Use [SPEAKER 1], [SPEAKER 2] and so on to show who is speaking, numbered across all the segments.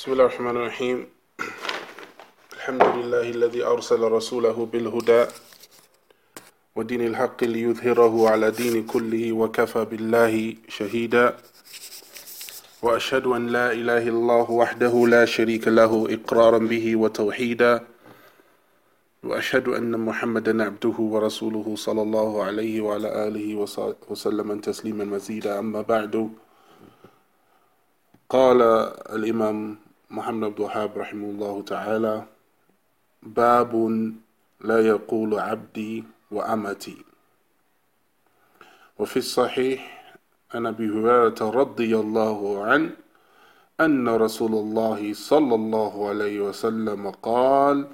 [SPEAKER 1] بسم الله الرحمن الرحيم. الحمد لله الذي أرسل رسوله بالهدى ودين الحق ليظهره على دين كله وكفى بالله شهيدا. وأشهد أن لا إله إلا الله وحده لا شريك له إقرارا به وتوحيدا. وأشهد أن محمدا عبده ورسوله صلى الله عليه وعلى آله وسلم تسليما مزيدا. أما بعد قال الإمام محمد بن وهاب رحمه الله تعالى باب لا يقول عبدي وأمتي. وفي الصحيح عن أبي هريرة رضي الله عنه أن رسول الله صلى الله عليه وسلم قال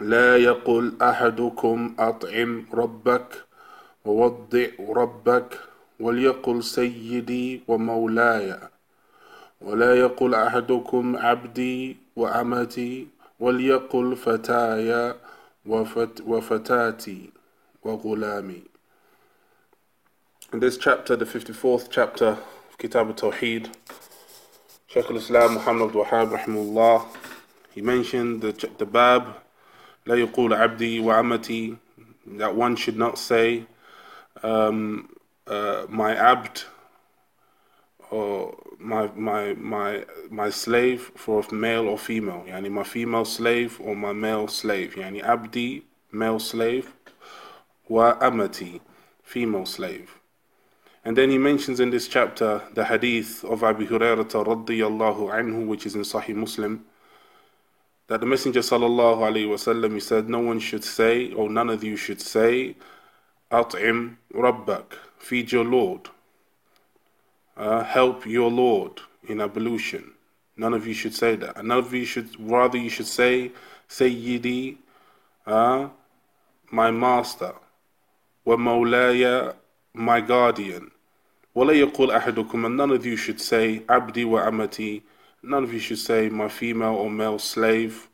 [SPEAKER 1] لا يقل أحدكم أطعم ربك ووضع ربك وليقل سيدي ومولاي ولا يقل أحدكم عبدي وأمتي وليقل فتاي وفت وفتاتي وغلامي In this chapter, the 54th chapter of Kitab al-Tawheed, Shaykh al-Islam Muhammad Abdul Wahab rahimahullah, he mentioned the, the bab, لا يقول عبدي وعمتي, that one should not say um, uh, my abd or my my my my slave for male or female يعني my female slave or my male slave يعني abdi male slave wa amati female slave and then he mentions in this chapter the hadith of Abu Hurairah radiyallahu anhu which is in Sahih Muslim that the Messenger sallallahu alaihi wasallam he said no one should say or none of you should say at'im rabbak feed your Lord uh, help your Lord in ablution. None of you should say that. None of you should, rather, you should say, Sayyidi, uh, my master, wa mawlaya, my guardian. ولا يقول أحدكم and none of you should say abdi wa amati none of you should say my female or male slave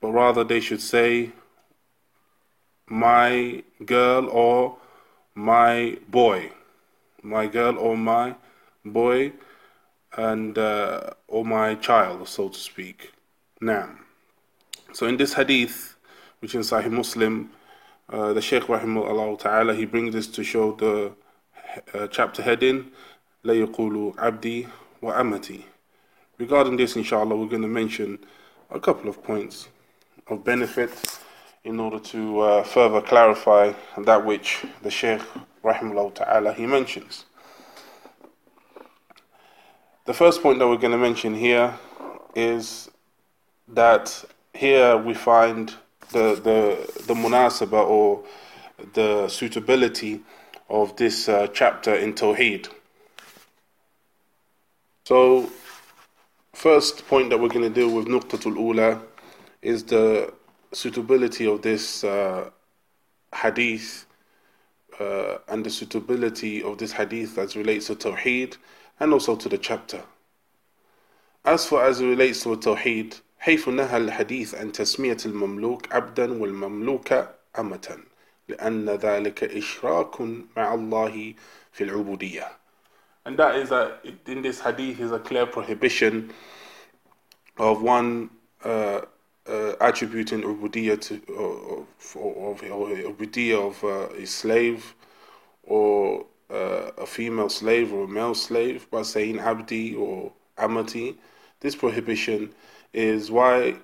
[SPEAKER 1] but rather they should say my girl or my boy my girl or my boy and uh, or my child, so to speak. Now, so in this hadith, which in Sahih Muslim, uh, the Shaykh rahimahullah ta'ala, he brings this to show the uh, chapter heading, La yaqulu abdi wa amati. Regarding this, inshallah, we're going to mention a couple of points of benefit in order to uh, further clarify that which the Shaykh rahimahullah ta'ala, he mentions. The first point that we're going to mention here is that here we find the the the munasaba or the suitability of this uh, chapter in Tawheed. So, first point that we're going to deal with Nuqtatul Ula is the suitability of this uh, hadith uh, and the suitability of this hadith as relates to Tawheed and also to the chapter. As for as it relates to التوحيد حيث نهى الحديث عن تسمية المملوك عبدا والمملوك أمة لأن ذلك إشراك مع الله في العبودية and that is a, in this hadith is a clear prohibition of one uh, uh, attributing ubudiyah to of, of, of, of uh, a slave or uh, a female slave or a male slave by saying abdi or amati. This prohibition is why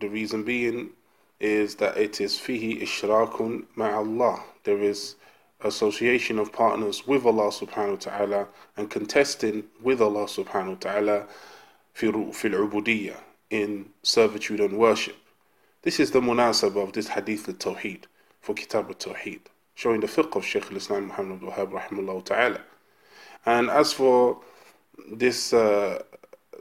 [SPEAKER 1] the reason being is that it is fihi ishrakun ma'allah. There is association of partners with Allah subhanahu wa ta'ala and contesting with Allah subhanahu wa ta'ala fil ubudiyya in servitude and worship. This is the munasabah of this hadith al-tawheed for kitab al-tawheed showing the fiqh of Shaykh al-Islam Muhammad Wahab rahimahullah ta'ala. And as for this uh,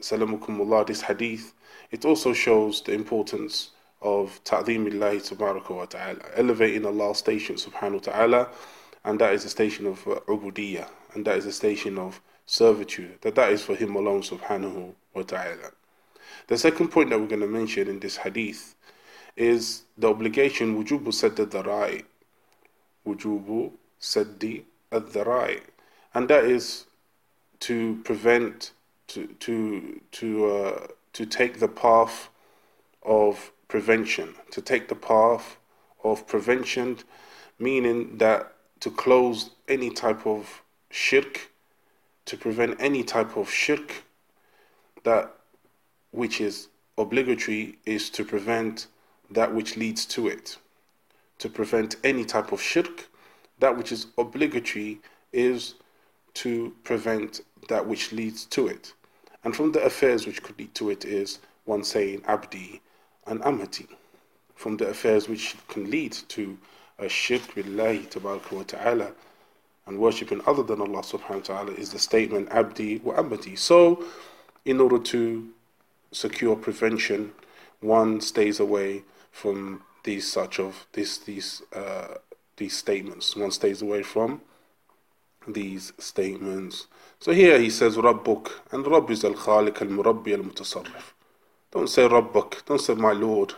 [SPEAKER 1] salamukumullah, this hadith, it also shows the importance of ta'zimillahi tabaraka wa ta'ala, elevating Allah's station subhanahu wa ta'ala, and that is a station of uh, and that is a station of servitude, that that is for Him alone subhanahu wa ta'ala. The second point that we're going to mention in this hadith is the obligation wujubu sadd al wujubu saddi al and that is to prevent to to to uh, to take the path of prevention, to take the path of prevention, meaning that to close any type of shirk, to prevent any type of shirk, that which is obligatory is to prevent that which leads to it. To prevent any type of shirk, that which is obligatory is to prevent that which leads to it. And from the affairs which could lead to it is one saying abdi and amati. From the affairs which can lead to a shirk billahi wa ta'ala and worshipping other than Allah subhanahu wa ta'ala is the statement abdi wa amati. So in order to secure prevention, one stays away from these such of this these uh, these statements. One stays away from these statements. So here he says Rabbuk, and Rabb is al Khaliq al Murabbi al Mutasarrif. Don't say Rabbuk, don't say my Lord,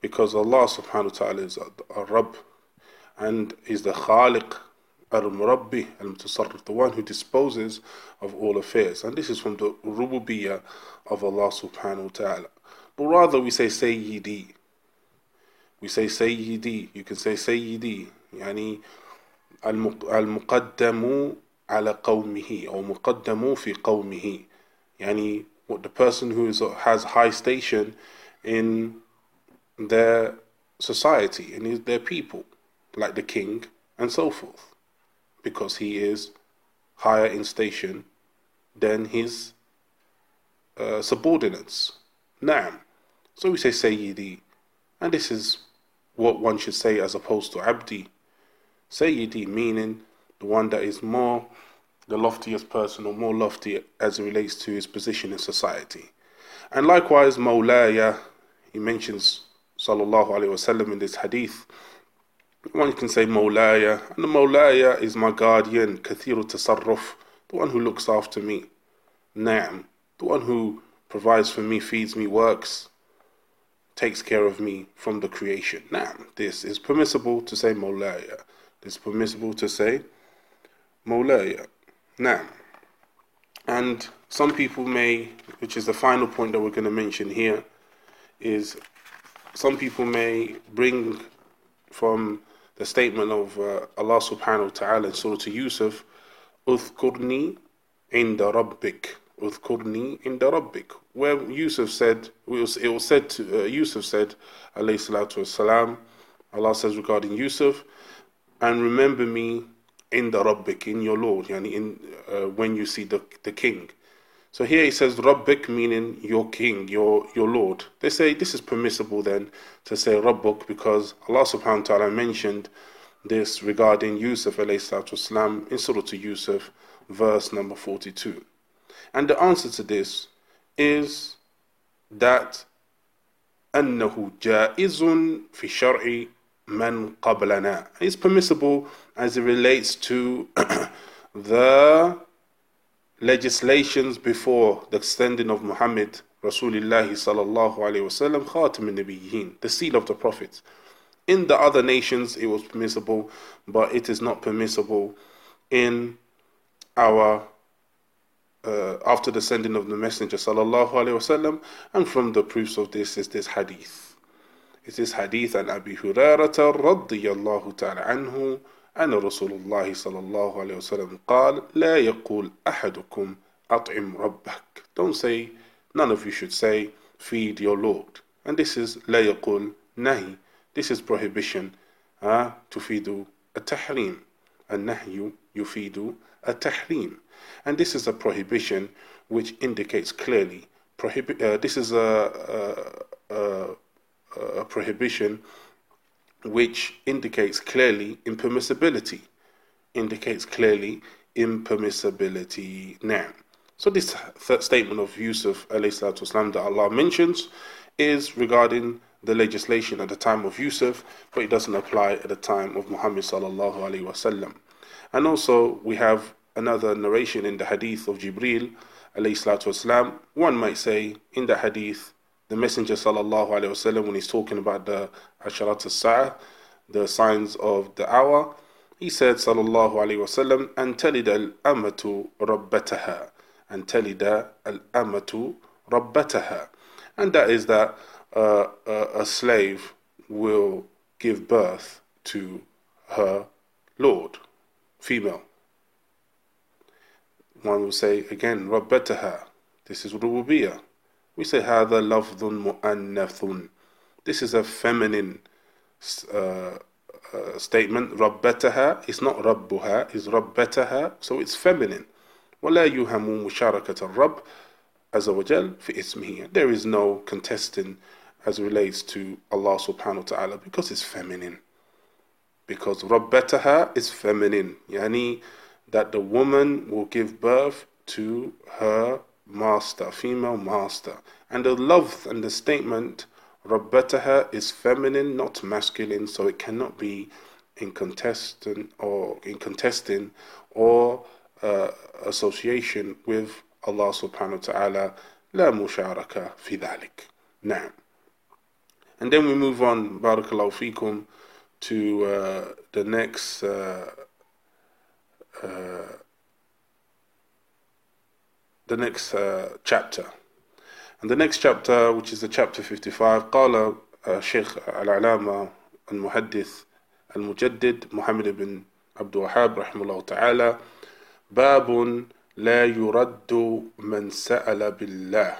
[SPEAKER 1] because Allah subhanahu wa ta'ala is a Rabb and is the Khaliq al Murabbi al Mutasarrif, the one who disposes of all affairs. And this is from the Rububiyyah of Allah subhanahu wa ta'ala. But rather we say Sayyidi. We say Sayyidi. You can say Sayyidi. Yani المقدم على قومه أو مقدم في قومه يعني what the person who is, has high station in their society in their people like the king and so forth because he is higher in station than his uh, subordinates Naam. So we say Sayyidi and this is what one should say as opposed to Abdi Sayyidi meaning the one that is more the loftiest person or more lofty as it relates to his position in society. And likewise, Mawlaya, he mentions Sallallahu Alaihi Wasallam in this hadith. One can say Mawlaya, and the Mawlaya is my guardian, Kathiru Tasarruf, the one who looks after me. Naam, the one who provides for me, feeds me, works, takes care of me from the creation. Now, this is permissible to say Mawlaya. It's permissible to say Mawlaya. Now, and some people may, which is the final point that we're going to mention here, is some people may bring from the statement of uh, Allah subhanahu wa ta'ala in Surah Yusuf, Uthkurni inda rabbik. Uthkurni inda rabbik. Where Yusuf said, it was, it was said to, uh, Yusuf said, alayhi salatu wasalam, Allah says regarding Yusuf, and remember me in the Rabbik, in your Lord, yani in, uh, when you see the, the king. So here he says Rabbik meaning your king, your your Lord. They say this is permissible then to say Rabbuk because Allah subhanahu wa ta'ala mentioned this regarding Yusuf alayhi in Surah to Yusuf, verse number 42. And the answer to this is that أنه جائز في الشرع man qablana. It's permissible as it relates to the legislations before the extending of Muhammad Rasulullah sallallahu alaihi wasallam khatam nabiyyin the seal of the prophets in the other nations it was permissible but it is not permissible in our uh, after the sending of the messenger sallallahu alaihi wasallam and from the proofs of this is this hadith It is hadith عن أبي هريرة رضي الله تعالى عنه أن رسول الله صلى الله عليه وسلم قال لا يقول أحدكم أطعم ربك Don't say, none of you should say, feed your Lord. And this is لا يقول نهي. This is prohibition. Uh, تفيد التحريم. النهي يفيد التحريم. And this is a prohibition which indicates clearly. Prohibi- uh, this is a, a, a a prohibition which indicates clearly impermissibility. Indicates clearly impermissibility. Now, so this third statement of Yusuf والسلام, that Allah mentions is regarding the legislation at the time of Yusuf, but it doesn't apply at the time of Muhammad sallallahu alaihi wasallam. And also we have another narration in the hadith of Jibril alayhi One might say in the hadith the Messenger sallallahu alaihi wasallam when he's talking about the asharat as the signs of the hour, he said sallallahu alaihi wasallam, "And talida al-amatu rabbataha." And talida al-amatu ربتها. And that is that uh, a, a slave will give birth to her lord, female. One will say again, ربتها. This is rububiyah. We say هذا لفظ مؤنث. This is a feminine uh, uh, statement. ربتها is not ربها, is ربتها, so it's feminine. ولا يهم مشاركة الرب عز وجل في اسمه. There is no contesting as relates to Allah subhanahu wa ta'ala because it's feminine. Because ربتها is feminine. Yani that the woman will give birth to her master, female master. And the love and the statement Rabbataha is feminine, not masculine, so it cannot be in contesting or in contesting or uh, association with Allah subhanahu wa ta'ala لا مشاركة في ذلك نعم And then we move on barakallahu fikum to uh, the next uh, uh, the next uh, chapter and the next chapter, which is the chapter 55, قال الشيخ العلامة المحدث المجدد محمد بن عبد الوهاب رحمه الله تعالى باب لا يرد من سأل بالله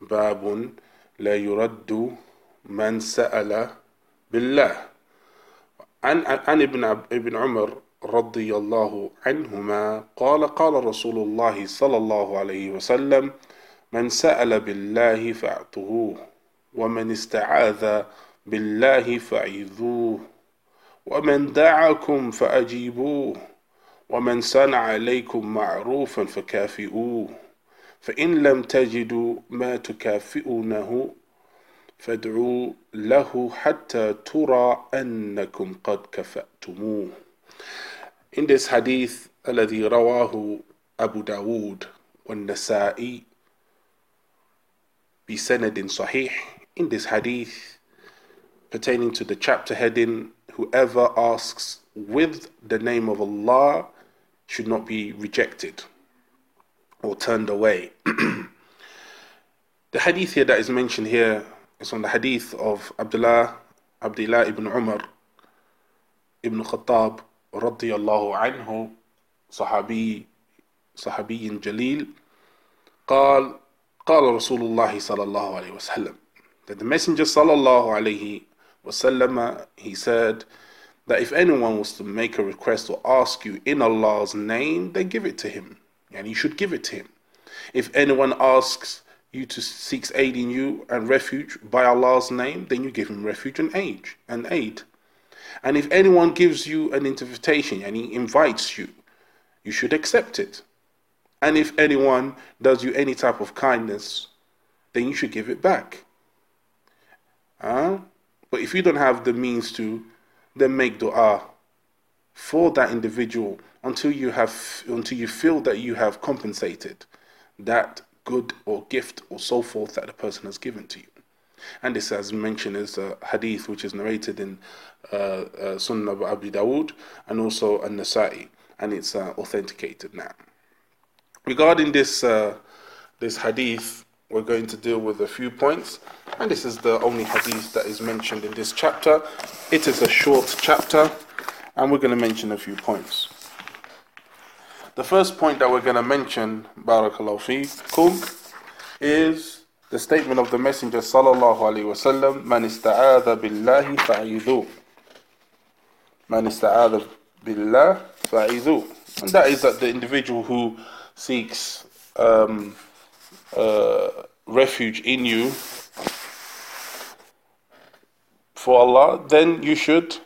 [SPEAKER 1] باب لا يرد من سأل بالله. عن عن ابن ابن عمر رضي الله عنهما قال قال رسول الله صلى الله عليه وسلم من سأل بالله فأعطوه ومن استعاذ بالله فعيذوه ومن دعاكم فأجيبوه ومن صنع عليكم معروفا فكافئوه فإن لم تجدوا ما تكافئونه فادعوا له حتى ترى أنكم قد كفأتموه In this hadith الذي رواه أبو داود والنسائي be in sahih in this hadith pertaining to the chapter heading whoever asks with the name of Allah should not be rejected or turned away. the hadith here that is mentioned here is on the hadith of Abdullah Abdullah ibn Umar ibn Khattab radiyallahu anhu صحابي صحابي جليل قال قال رسول الله صلى الله عليه وسلم that the messenger صلى الله عليه وسلم he said that if anyone was to make a request or ask you in Allah's name then give it to him and you should give it to him if anyone asks you to seeks aid in you and refuge by Allah's name then you give him refuge and aid and aid. And if anyone gives you an invitation and he invites you you should accept it. And if anyone does you any type of kindness, then you should give it back. Uh, but if you don't have the means to, then make dua for that individual until you have until you feel that you have compensated that good or gift or so forth that the person has given to you. And this, as mentioned, is a hadith which is narrated in uh, uh, Sunan of Abu Dawood and also An Nasa'i, and it's uh, authenticated now. Regarding this uh, this hadith, we're going to deal with a few points, and this is the only hadith that is mentioned in this chapter. It is a short chapter, and we're going to mention a few points. The first point that we're going to mention, barakallahu fiikum, is the statement of the Messenger sallallahu alaihi wasallam, "Man ista'adha billahi fa'idhu." Man ista'adha billah fa'idhu. And that is that the individual who seeks um, uh, refuge in you for Allah, then you should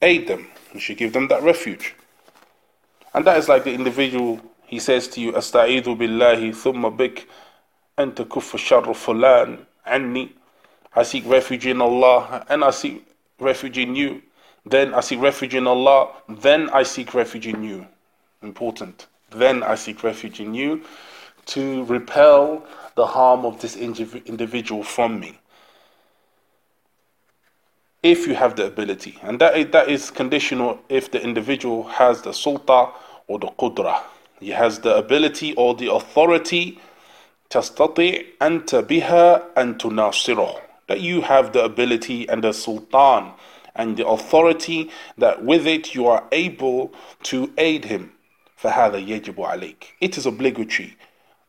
[SPEAKER 1] aid them. You should give them that refuge. And that is like the individual, he says to you, Asta'idhu billahi thumma bik anta kuffa sharru fulan. I seek refuge in Allah and I seek refuge in you. Then I seek refuge in Allah, then I seek refuge in you important. Then I seek refuge in you to repel the harm of this individual from me If you have the ability, and that is, that is conditional if the individual has the sulta or the qudra. He has the ability or the authority تستطيع أنت بها أن تناصره that you have the ability and the sultan and the authority that with it you are able to aid him فهذا يجب عليك it is obligatory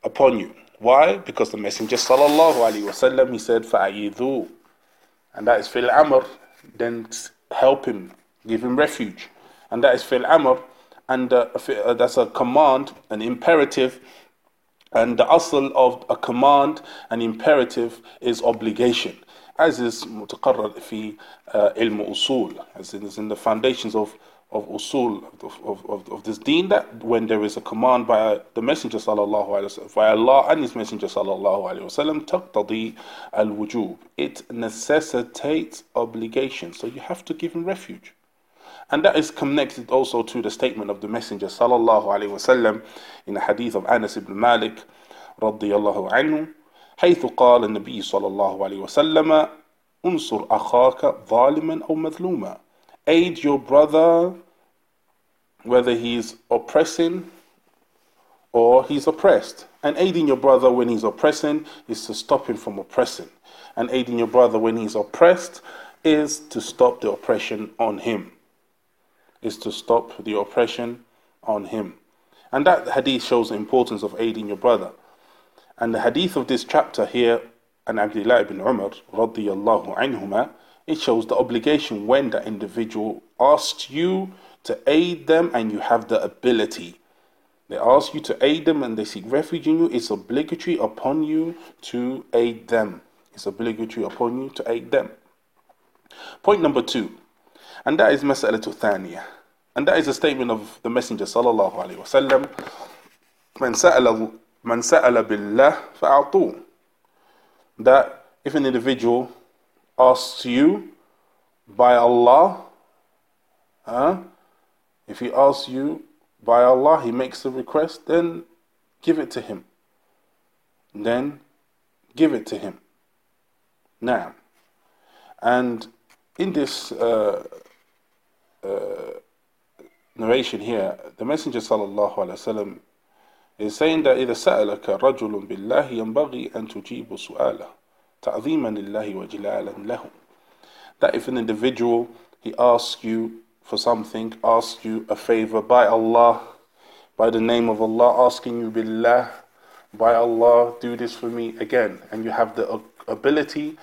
[SPEAKER 1] upon you why because the messenger sallallahu alaihi wasallam he said فأعيذوا and that is fil amr then help him, give him refuge. And that is fil amr, and uh, uh, that's a command, an imperative. And the asl of a command, an imperative, is obligation, as is mutaqarrar fi uh, ilm usul, as is in the foundations of of usul of, of, of, of this deen that when there is a command by the messenger sallallahu alaihi wasallam by Allah and his messenger sallallahu alaihi wasallam taqtadi al-wujub it necessitates obligation so you have to give him refuge and that is connected also to the statement of the messenger sallallahu alaihi wasallam in the hadith of Anas ibn Malik radiyallahu anhu حيث قال النبي صلى الله عليه وسلم انصر أخاك ظالما أو مظلوما aid your brother whether he's oppressing or he's oppressed. And aiding your brother when he's oppressing is to stop him from oppressing. And aiding your brother when he's oppressed is to stop the oppression on him. Is to stop the oppression on him. And that hadith shows the importance of aiding your brother. And the hadith of this chapter here, and Abdullah ibn Umar, radiyallahu anhuma, it shows the obligation when the individual asks you to aid them and you have the ability. They ask you to aid them and they seek refuge in you. It's obligatory upon you to aid them. It's obligatory upon you to aid them. Point number two, and that is Mas'alatul Thaniya. And that is a statement of the Messenger sallallahu alaihi wasallam. Man sa'ala man sa'ala. That if an individual asks you by Allah, huh? if he asks you by Allah, he makes a request, then give it to him. Then give it to him. Now, and in this uh, uh, narration here, the Messenger sallallahu alaihi wasallam is saying that إذا سألك رجل بالله ينبغي أن تجيب سؤاله ta'ziman lillahi wa jilalan lahu. That if an individual, he asks you for something, asks you a favor by Allah, by the name of Allah, asking you billah, by Allah, do this for me again. And you have the ability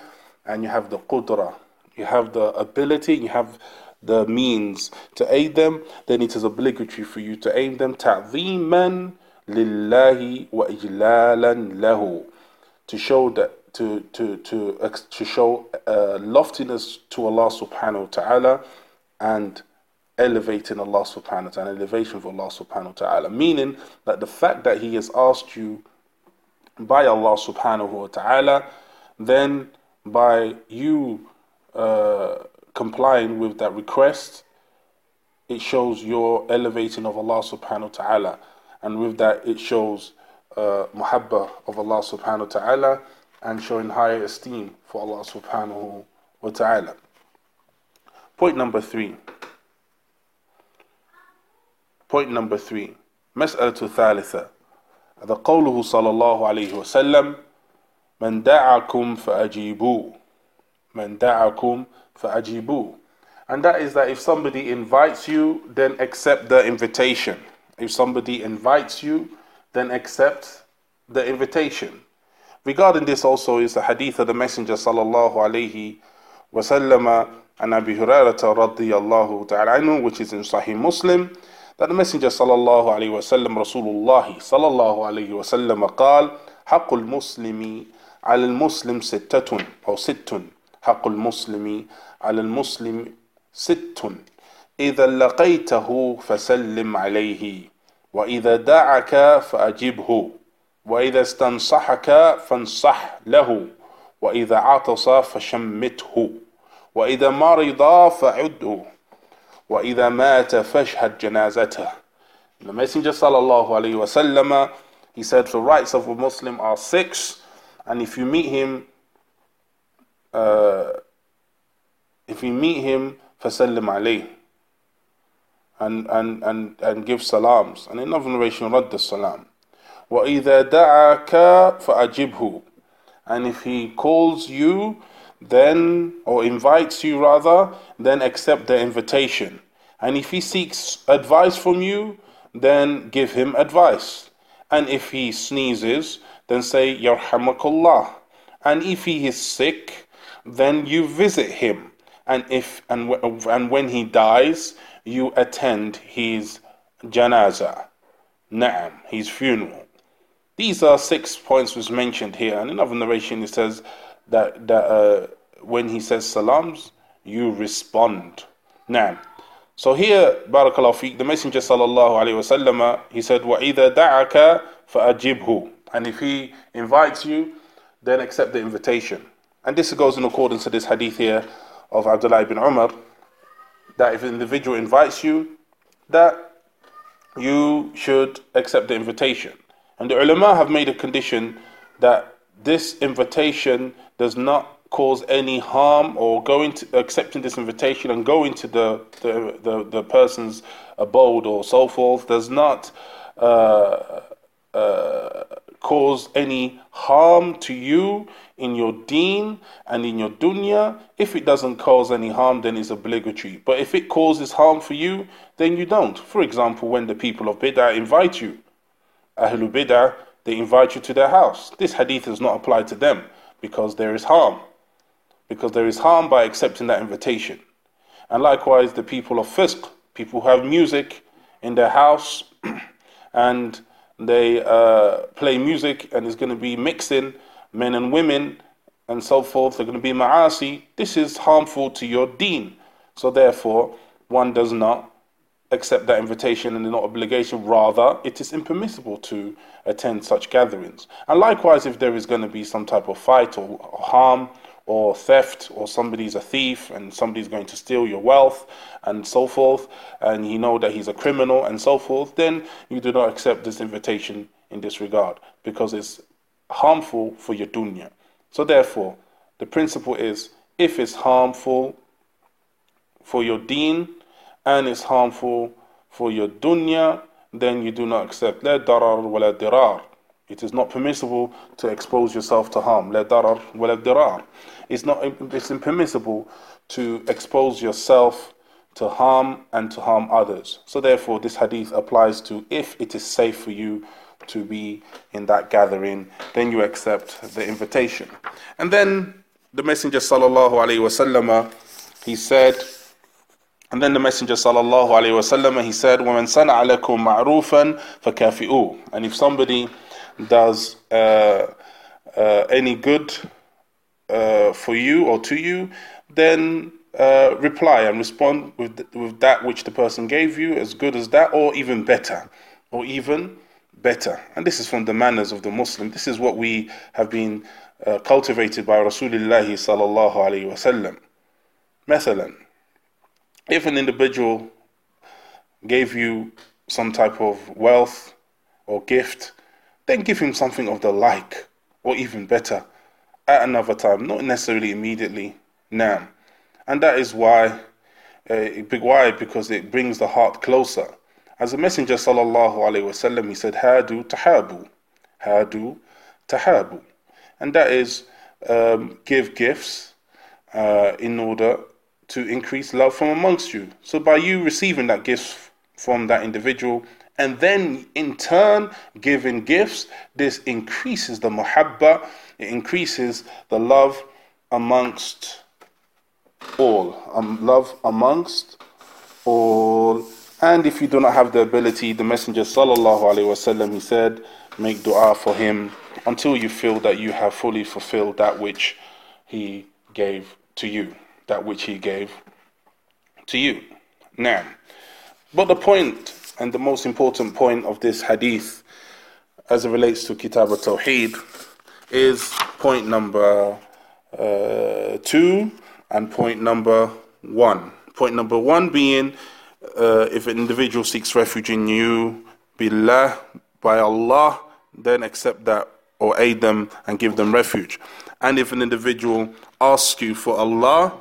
[SPEAKER 1] and you have the qudrah. You have the ability, you have the means to aid them, then it is obligatory for you to aid them. Ta'ziman lillahi wa ijlalan lahu. To show that to to to to show uh, loftiness to Allah subhanahu wa ta'ala and elevating Allah subhanahu wa ta'ala, elevation of Allah subhanahu wa ta'ala. Meaning that the fact that He has asked you by Allah subhanahu wa ta'ala, then by you uh, complying with that request, it shows your elevating of Allah subhanahu wa ta'ala. And with that, it shows uh, muhabba of Allah subhanahu wa ta'ala and showing higher esteem for Allah subhanahu wa ta'ala. Point number three. Point number three. مسألة ثالثة هذا قوله صلى الله عليه وسلم من دعاكم فأجيبوه من دعاكم فأجيبوه and that is that if somebody invites you then accept the invitation if somebody invites you then accept the invitation regarding this also is the hadith of the messenger sallallahu alaihi wasallam and Abi Hurairah radiyallahu ta'ala anhu which is in Sahih Muslim that the Messenger عليه وسلم رسول الله صلى الله عليه وسلم قال حق المسلم على المسلم ستة أو ست حق المسلم على المسلم ست إذا لقيته فسلم عليه وإذا دعك فأجبه وإذا استنصحك فانصح له وإذا عطس فشمته وإذا مرض فعده وإذا مات فاشهد جنازته The Messenger sallallahu alayhi wasallam he said the rights of a Muslim are six and if you meet him uh, if you meet him فسلم عليه and, and, and, and give salams. And in another narration, رد السلام. وَإِذَا دَعَكَ فَأَجِبْهُ And if he calls you, then, or invites you rather, then accept the invitation. And if he seeks advice from you, then give him advice. And if he sneezes, then say, Yarhamakullah. And if he is sick, then you visit him. And if and, and when he dies, you attend his janaza, na'am, his funeral. These are six points was mentioned here. And in another narration, it says that, that uh, when he says salams, you respond. Now, so here, barakallahu fiqh, the Messenger sallallahu alayhi wasallam, he said, وَإِذَا دَعَكَ فَأَجِبْهُ And if he invites you, then accept the invitation. And this goes in accordance to this hadith here of Abdullah ibn Umar, that if an individual invites you, that you should accept the invitation. And the ulama have made a condition that this invitation does not cause any harm or going to accepting this invitation and going to the, the, the, the person's abode or so forth does not uh, uh, cause any harm to you in your deen and in your dunya. If it doesn't cause any harm, then it's obligatory. But if it causes harm for you, then you don't. For example, when the people of Bid'ah invite you, Ahlul Bid'ah, they invite you to their house. This hadith does not apply to them because there is harm because there is harm by accepting that invitation. And likewise, the people of Fisk, people who have music in their house and they uh, play music and is going to be mixing men and women and so forth, they're going to be ma'asi. This is harmful to your deen. So therefore, one does not accept that invitation and not obligation. Rather, it is impermissible to attend such gatherings. And likewise, if there is going to be some type of fight or, harm or theft or somebody's a thief and somebody's going to steal your wealth and so forth and you know that he's a criminal and so forth then you do not accept this invitation in this regard because it's harmful for your dunya so therefore the principle is if it's harmful for your deen and is harmful for your dunya, then you do not accept la darar wa la dirar. It is not permissible to expose yourself to harm. La darar wa la dirar. It's not. It's impermissible to expose yourself to harm and to harm others. So therefore, this hadith applies to if it is safe for you to be in that gathering, then you accept the invitation. And then the Messenger sallallahu he said. And then the Messenger sallallahu alaihi wasallam, he said, وَمَنْ صَنَعَ لَكُمْ مَعْرُوفًا فَكَافِئُوهُ And if somebody does uh, uh, any good uh, for you or to you, then uh, reply and respond with, with that which the person gave you, as good as that, or even better, or even better. And this is from the manners of the Muslim. This is what we have been uh, cultivated by Rasulullah sallallahu alaihi wasallam. مثلا, if an individual gave you some type of wealth or gift, then give him something of the like, or even better, at another time, not necessarily immediately now. And that is why, uh, why? Because it brings the heart closer. As the Messenger sallallahu alaihi wasallam, he said, "Hadu tahabu, hadu tahabu," and that is um, give gifts uh, in order to increase love from amongst you. So by you receiving that gift from that individual, and then in turn giving gifts, this increases the muhabba, it increases the love amongst all. Um, love amongst all. And if you do not have the ability, the Messenger sallallahu wasallam he said, make dua for him until you feel that you have fully fulfilled that which he gave to you, that which he gave to you. Now, but the point and the most important point of this hadith as it relates to Kitab al-Tawheed is point number uh, two and point number one. Point number one being uh, if an individual seeks refuge in you, billah, by Allah, then accept that or aid them and give them refuge. And if an individual asks you for Allah,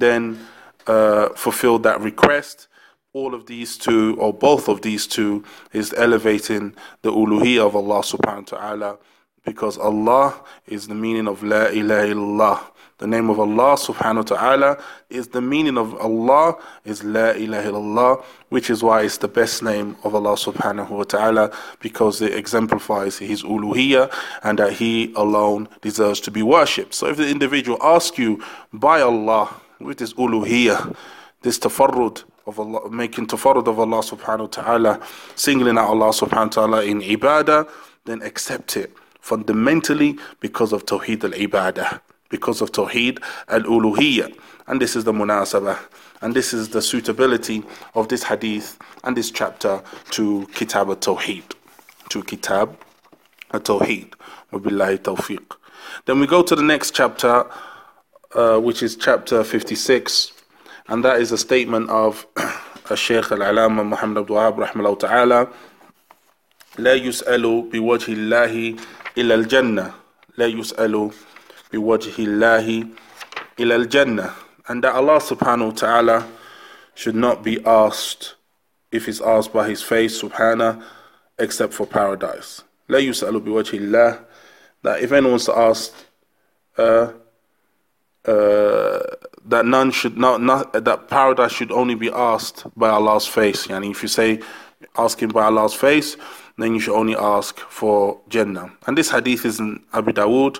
[SPEAKER 1] then uh, fulfill that request all of these two, or both of these two, is elevating the uluhiyah of Allah subhanahu wa ta'ala because Allah is the meaning of La ilaha illallah. The name of Allah subhanahu wa ta'ala is the meaning of Allah is La ilaha illallah, which is why it's the best name of Allah subhanahu wa ta'ala because it exemplifies His uluhiyah and that He alone deserves to be worshipped. So if the individual asks you by Allah with this uluhiyah, this tafarrud of Allah, making tafarrud of Allah subhanahu wa ta'ala, singling out Allah subhanahu wa ta'ala in ibadah, then accept it fundamentally because of Tawheed al Ibadah, because of Tawheed al Uluhiyyah. And this is the munasabah, and this is the suitability of this hadith and this chapter to Kitab al Tawheed, to Kitab al Tawheed. Wabillahi tawfiq. Then we go to the next chapter, uh, which is chapter 56, and that is a statement of Shaykh al-Alama Muhammad Abdul Wahab rahimahullah ta'ala لا يسأل بوجه الله إلى الجنة لا يسأل بوجه الله إلى الجنة and that Allah subhanahu wa ta'ala should not be asked if he's asked by his face subhanahu except for paradise لا يسأل بوجه الله that if anyone's asked uh, uh, that none should not, not that paradise should only be asked by Allah's face. Yani if you say asking by Allah's face, then you should only ask for Jannah. And this hadith is in Abu Dawood.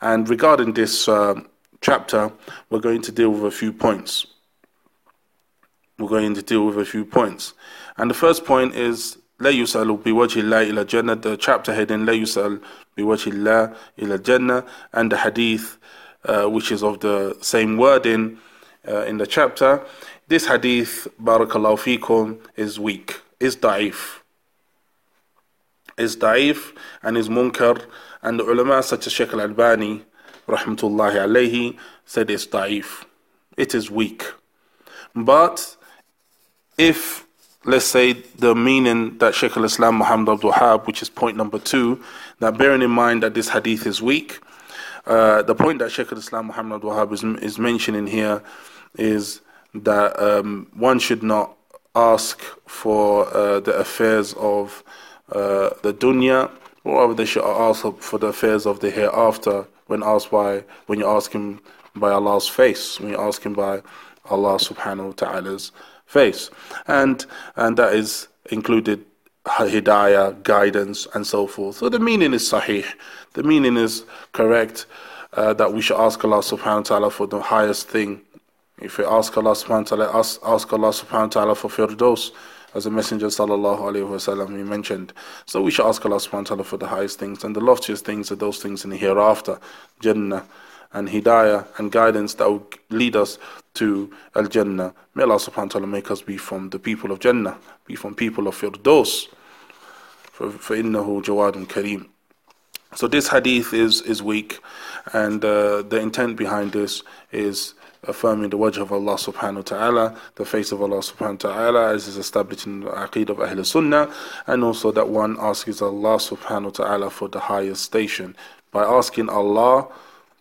[SPEAKER 1] And regarding this uh, chapter, we're going to deal with a few points. We're going to deal with a few points. And the first point is لا يسأل بوجه الله إلى الجنة. The chapter heading لا يسأل بوجه الله إلى الجنة. And the hadith, uh, which is of the same wording uh, in the chapter. This hadith, barakallahu fikum, is weak, is da'if is da'if and is munkar and the ulama such as Sheikh al-Albani rahmatullahi alayhi said it's da'if it is weak but if let's say the meaning that Sheikh al-Islam Muhammad Abdul Wahab which is point number two that bearing in mind that this hadith is weak uh, the point that Sheikh al-Islam Muhammad Wahab is, is mentioning here is that um, one should not ask for uh, the affairs of uh, the dunya, or they should ask for the affairs of the hereafter when asked by when you ask him by Allah's face, when you ask him by Allah subhanahu wa ta'ala's face. And and that is included hidayah, guidance and so forth. So the meaning is sahih. The meaning is correct uh, that we should ask Allah subhanahu wa ta'ala for the highest thing. If we ask Allah subhanahu wa ta'ala, ask, ask Allah subhanahu wa ta'ala for firdaus as the Messenger sallallahu alaihi wasallam he mentioned. So we should ask Allah subhanahu wa ta'ala for the highest things and the loftiest things are those things in the hereafter, Jannah and Hidayah and guidance that will lead us to Al Jannah. May Allah subhanahu wa ta'ala make us be from the people of Jannah, be from people of Firdaus. فإنه جواد كريم. So this hadith is, is weak, and uh, the intent behind this is affirming the wajh of Allah subhanahu wa ta'ala, the face of Allah subhanahu wa ta'ala, as is established in the aqid of Ahl Sunnah, and also that one asks Allah subhanahu wa ta'ala for the highest station. By asking Allah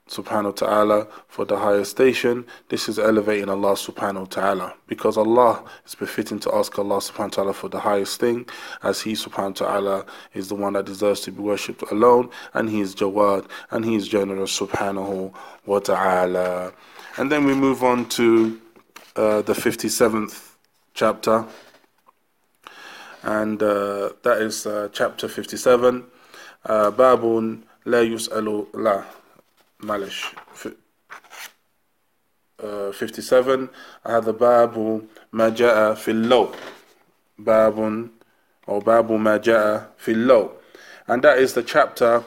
[SPEAKER 1] subhanahu wa ta'ala for the highest station, this is elevating Allah subhanahu wa ta'ala. Because Allah is befitting to ask Allah subhanahu wa ta'ala for the highest thing, as He subhanahu wa ta'ala is the one that deserves to be worshipped alone, and He is Jawad, and He is generous subhanahu wa ta'ala. And then we move on to uh, the 57th chapter, and uh, that is uh, chapter 57. Babun la yus'alu la malish. 57 هذا باب ما جاء في اللو باب or باب ما جاء في اللو and that is the chapter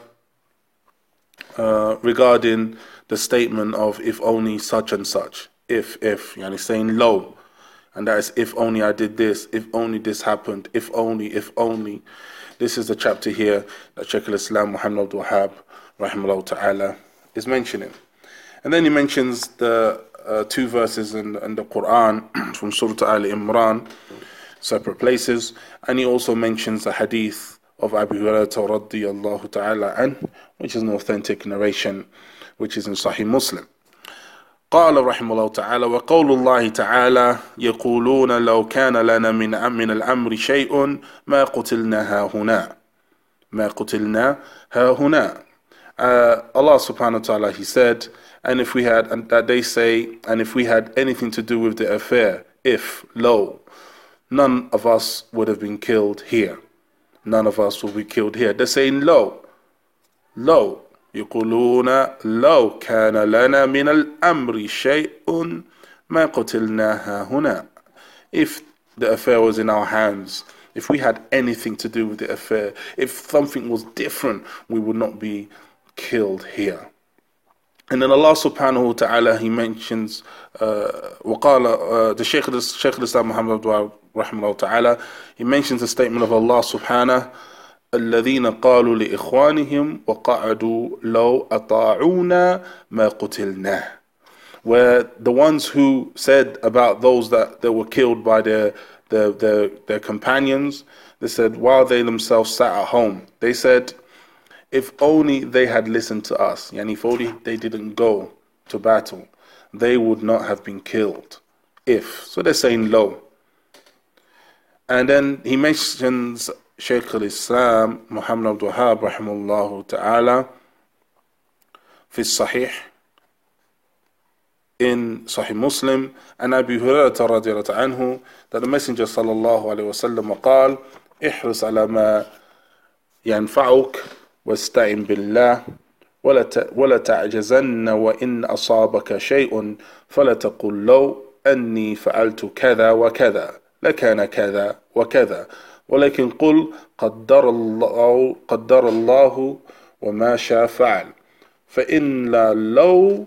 [SPEAKER 1] uh, regarding the statement of if only such and such. If, if, yani saying low. And that is if only I did this, if only this happened, if only, if only. This is the chapter here that Shaykh al-Islam Muhammad Abdul Wahab, rahimahullah ta'ala, is mentioning. And then he mentions the uh, two verses in, in the Quran from Surah Al Imran, separate places. And he also mentions the hadith of Abu Hurairah radiyallahu ta'ala an, which is an authentic narration which is in Sahih Muslim. قال رحمه الله تعالى وقول الله تعالى يقولون لو كان لنا من من الأمر شيء ما قتلنا ها هنا ما قتلنا ها هنا uh, Allah subhanahu wa ta'ala he said and if we had and that they say and if we had anything to do with the affair if lo none of us would have been killed here none of us will be killed here they're saying lo lo يقولون لو كان لنا من الأمر شيء ما قتلناها هنا if the affair was in our hands if we had anything to do with the affair if something was different we would not be killed here and then Allah subhanahu wa ta'ala he mentions uh, وقال uh, the Shaykh, Shaykh al-Islam Muhammad rahimahullah ta'ala he mentions the statement of Allah subhanahu الذين قالوا لإخوانهم وقعدوا لو أطاعونا ما قتلنا where the ones who said about those that, that were killed by their, their, their, their companions, they said while they themselves sat at home, they said, if only they had listened to us, yani if only they didn't go to battle, they would not have been killed. If. So they're saying low. And then he mentions شيخ الإسلام محمد عبد الوهاب رحمه الله تعالى في الصحيح in Sahih Muslim and Abu Hurairah رضي الله عنه that the Messenger صلى الله عليه وسلم قال احرص على ما ينفعك واستعن بالله ولا ولا تعجزن وإن أصابك شيء فلا تقل لو أني فعلت كذا وكذا لكان كذا وكذا. ولكن قل قدر الله قدر الله وما شاء فعل. فإن لو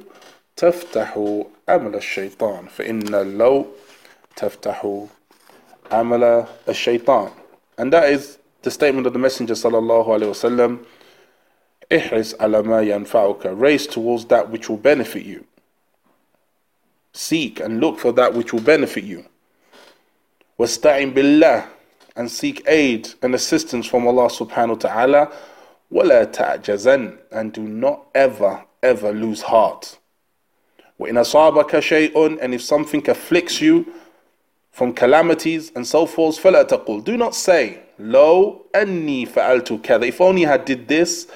[SPEAKER 1] تفتح عمل الشيطان فإن لو تفتح عمل الشيطان. And that is the statement of the messenger صلى الله عليه وسلم احرص على ما ينفعك race towards that which will benefit you seek and look for that which will benefit you واستعن بالله and seek aid and assistance from Allah subhanahu wa ta'ala. وَلَا تَعْجَزَنْ And do not ever, ever lose heart. وَإِنْ أَصَابَكَ شَيْءٌ And if something afflicts you from calamities and so forth, فَلَا تَقُلْ Do not say, لو أني فعلت كذا If only I did this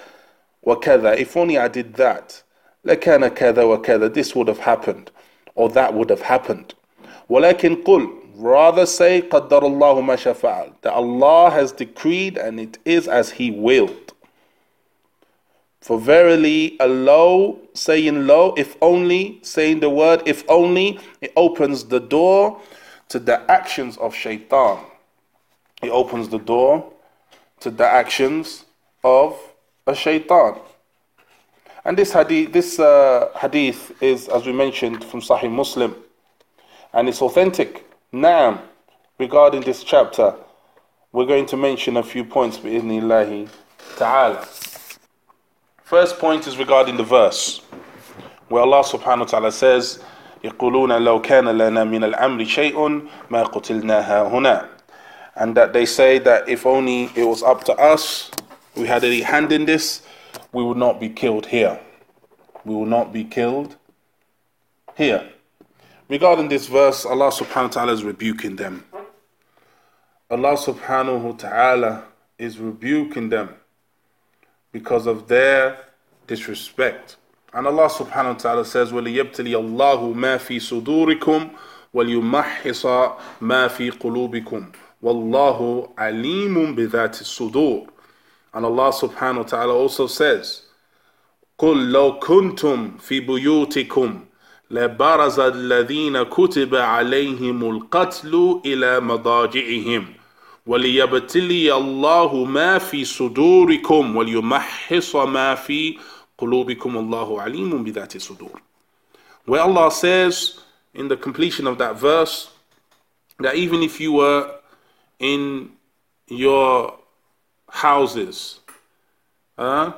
[SPEAKER 1] وكذا If only I did that لكان كذا وكذا This would have happened or that would have happened ولكن قل Rather say, قَدَّرَ اللَّهُ مَا شَفَعَلْ That Allah has decreed and it is as He willed. For verily, a low, saying low, if only, saying the word if only, it opens the door to the actions of shaitan. It opens the door to the actions of a shaitan. And this hadith, this uh, hadith is, as we mentioned, from Sahih Muslim, and it's authentic. Now, regarding this chapter, we're going to mention a few points bi'idhnillahi ta'ala. First point is regarding the verse, where Allah subhanahu wa ta'ala says, يقولون لو كان لنا من الأمر شيء ما قتلنا هنا and that they say that if only it was up to us, we had any hand in this, we would not be killed here. We will not be killed here. Regarding this verse, Allah subhanahu wa ta'ala is rebuking them. Allah subhanahu wa ta'ala is rebuking them because of their disrespect. And Allah subhanahu wa ta'ala says, وَلِيَبْتَلِيَ اللَّهُ مَا فِي صُدُورِكُمْ وَلْيُمَحِّصَ مَا فِي قُلُوبِكُمْ وَاللَّهُ عَلِيمٌ بِذَاتِ الصُّدُورِ And Allah subhanahu wa ta'ala also says, قُلْ لَوْ كُنْتُمْ فِي بُيُوتِكُمْ لبرز الذين كتب عليهم القتل إلى مضاجعهم وليبتلي الله ما في صدوركم وليمحص ما في قلوبكم الله عليم بذات الصدور Where Allah says in the completion of that verse that even if you were in your houses, uh,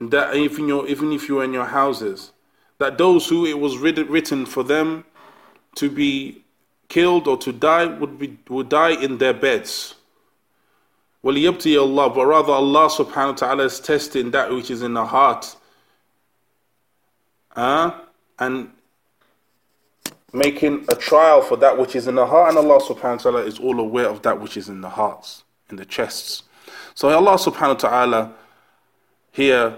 [SPEAKER 1] that even, your, even if you were in your houses, that those who it was written for them to be killed or to die would be would die in their beds. وَلِيَبْتِيَ Allah, but rather Allah subhanahu wa ta'ala is testing that which is in the heart. uh, and making a trial for that which is in the heart, and Allah subhanahu wa ta'ala is all aware of that which is in the hearts, in the chests. So Allah subhanahu wa ta'ala here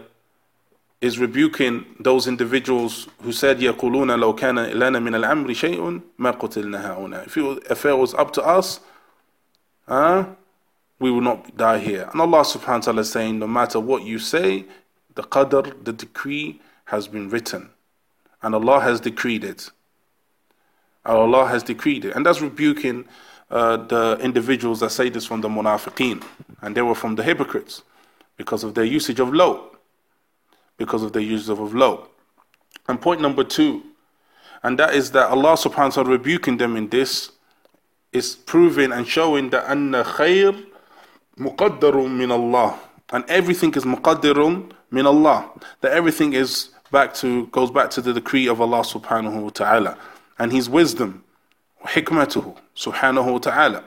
[SPEAKER 1] is rebuking those individuals who said, يَقُولُونَ لَوْ كَانَ إِلَنَا مِنَ الْأَمْرِ شَيْءٌ مَا قُتِلْنَا هَؤُنَا If, if it was up to us, uh, we will not die here. And Allah subhanahu wa ta'ala is saying, no matter what you say, the qadr, the decree has been written. And Allah has decreed it. Allah has decreed it. And that's rebuking uh, the individuals that say this from the munafiqeen. And they were from the hypocrites because of their usage of law because of their usage of law. And point number two, and that is that Allah subhanahu wa ta'ala rebuking them in this is proving and showing that anna khair muqaddarun min Allah. And everything is muqaddarun min Allah. That everything is back to goes back to the decree of Allah subhanahu wa ta'ala. And his wisdom, hikmatuhu subhanahu wa ta'ala.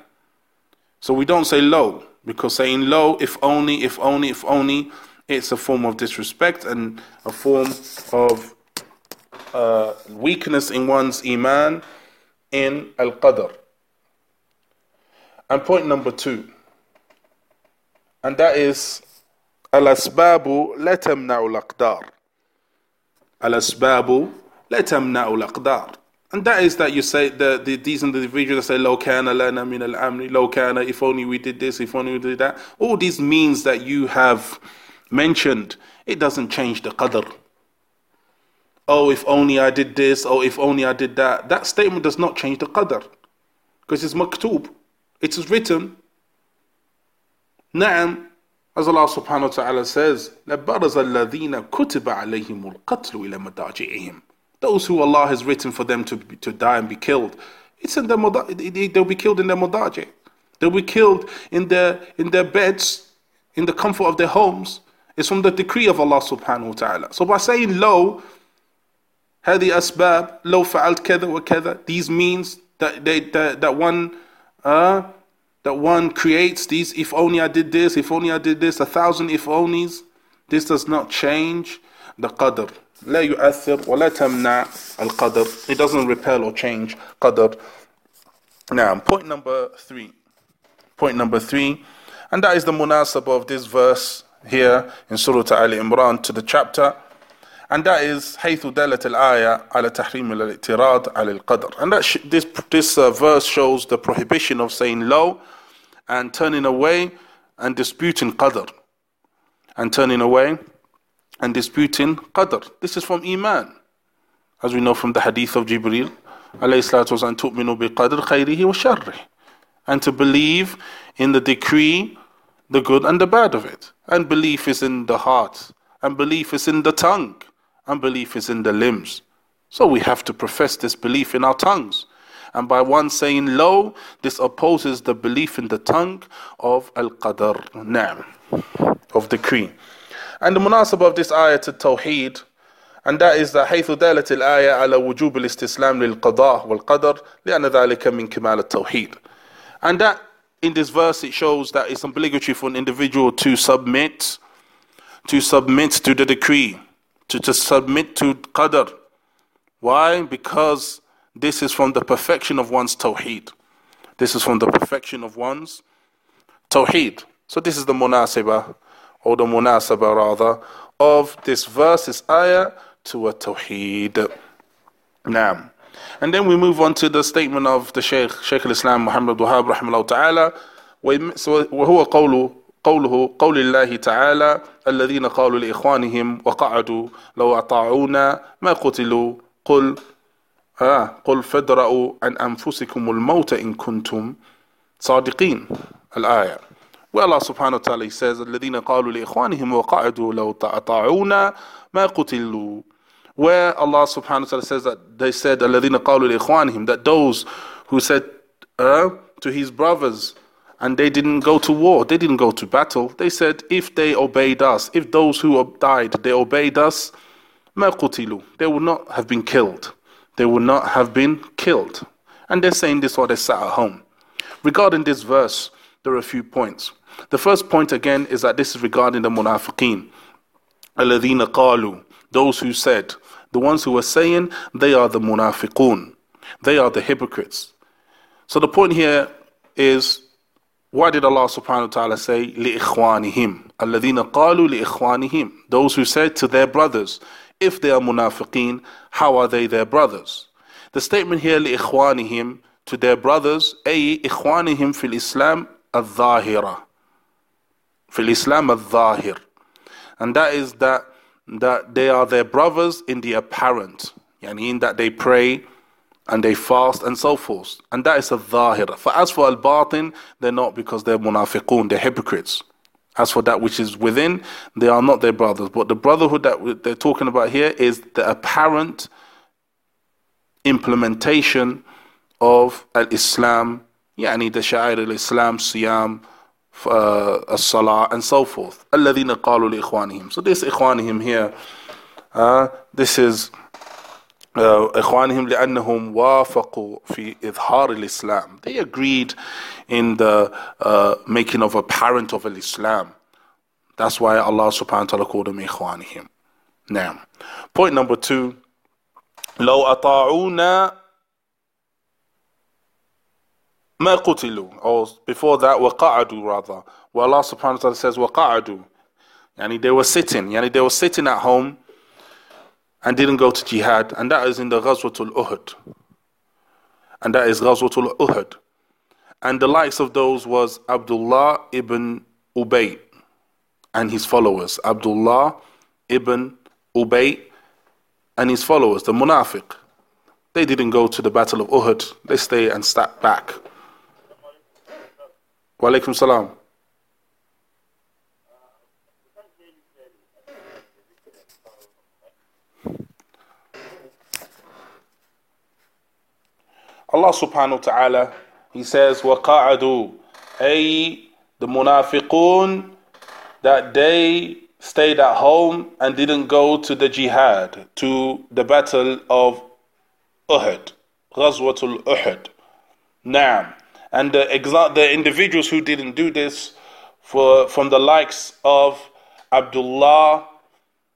[SPEAKER 1] So we don't say low, because saying low, if only, if only, if only, it's a form of disrespect and a form of uh, weakness in one's iman in al qadr. And point number two, and that is al asbabu la tamna'u al aqdar. Al asbabu la tamna'u al aqdar. And that is that you say the, the these individuals say low kana lana min al amri, low kana if only we did this, if only we did that. All these means that you have mentioned, it doesn't change the qadr. Oh, if only I did this, oh, if only I did that. That statement does not change the qadr. Because it's maktub. It is written. Na'am, as Allah subhanahu wa ta'ala says, لَبَرَزَ الَّذِينَ كُتِبَ عَلَيْهِمُ الْقَتْلُ إِلَى مَضَاجِعِهِمْ Those who Allah has written for them to, to die and be killed, it's in their, they'll be killed in their mudaji. They'll be killed in their, in their beds, in the comfort of their homes. It's from the decree of Allah subhanahu wa ta'ala. So by saying low, هذه أسباب لو فعلت كذا وكذا these means that they that, that one uh, that one creates these if only I did this if only I did this a thousand if onlys this does not change the qadr لا يؤثر ولا تمنع القدر it doesn't repel or change qadr now point number three point number three and that is the munasab of this verse here in Surah Al Imran to the chapter. And that is حيث دلت الآية على تحريم الاعتراض على القدر. And that sh- this, this uh, verse shows the prohibition of saying low and turning away and disputing qadr. And turning away and disputing qadr. This is from Iman. As we know from the hadith of Jibreel, alayhi tu'minu wa sharrih. And to believe in the decree, the good and the bad of it. And belief is in the heart. And belief is in the tongue. And belief is in the limbs. So we have to profess this belief in our tongues. And by one saying lo, this opposes the belief in the tongue of al qadr, of decree. And the munasab of this ayah to Tawheed, and that is that حيث دالت الآية على وجوب الاستسلام للقضاء والقدر لأن ذلك من كمال التوحيد. And that in this verse, it shows that it's obligatory for an individual to submit, to submit to the decree, to, to submit to qadr. Why? Because this is from the perfection of one's tawheed. This is from the perfection of one's tawheed. So this is the munasaba, or the munasaba rather, of this verse, this ayah, to a tawheed. Now, and then we move on to the statement of the Shaykh, Shaykh al-Islam Muhammad Wahab rahimahullah ta'ala, وهو قوله قوله قول الله تعالى الذين قالوا لإخوانهم وقعدوا لو أطاعونا ما قتلوا قل آه قل فادرأوا عن أنفسكم الموت إن كنتم صادقين الآية والله سبحانه وتعالى says الذين قالوا لإخوانهم وقعدوا لو أطاعونا ما قتلوا where Allah subhanahu wa ta'ala says that they said الَّذِينَ قَالُوا لِإِخْوَانِهِمْ that those who said uh, to his brothers and they didn't go to war, they didn't go to battle. They said, if they obeyed us, if those who died, they obeyed us, مَا قُتِلُوا They would not have been killed. They would not have been killed. And they're saying this while they sat at home. Regarding this verse, there are a few points. The first point again is that this is regarding the munafiqeen. الَّذِينَ قَالُوا Those who said, The ones who are saying they are the munafiqun. They are the hypocrites. So the point here is why did Allah subhanahu wa ta'ala say لِإِخْوَانِهِمْ الَّذِينَ قَالُوا لِإِخْوَانِهِمْ Those who said to their brothers, if they are munafiqeen, how are they their brothers? The statement here لِإِخْوَانِهِمْ to their brothers, أي إخوانهم في الإسلام الظاهرة fil Islam al-Zahir. And that is that, that they are their brothers in the apparent, yani in that they pray and they fast and so forth. And that is a zahir. For as for al-batin, they're not because they're munafiqun, they're hypocrites. As for that which is within, they are not their brothers. But the brotherhood that they're talking about here is the apparent implementation of al Islam, yani the Sha'ir al Islam, Siyam, uh, as-salah, and so forth. الَّذِينَ قَالُوا لِإِخْوَانِهِمْ So this إخوانهم here, uh, this is إخوانهم لأنهم وافقوا في إظهار الإسلام they agreed in the uh, making of a parent of Islam that's why Allah subhanahu wa ta'ala called them إخوانهم now point number two لو أطاعونا ما قتلوا or before that وقعدوا rather where Allah subhanahu wa ta'ala says وقعدوا يعني they were sitting يعني they were sitting at home and didn't go to jihad, and that is in the Ghazwatul Uhud. And that is Ghazwatul Uhud. And the likes of those was Abdullah ibn Ubay and his followers. Abdullah ibn Ubay and his followers, the Munafiq. They didn't go to the Battle of Uhud, they stayed and sat back. Wa alaikum salam. Allah subhanahu wa ta'ala, He says, وَقَعَدُوا أي the munafiqun that they stayed at home and didn't go to the jihad, to the battle of Uhud, Ghazwatul Uhud. Now, and the, exa- the individuals who didn't do this for, from the likes of Abdullah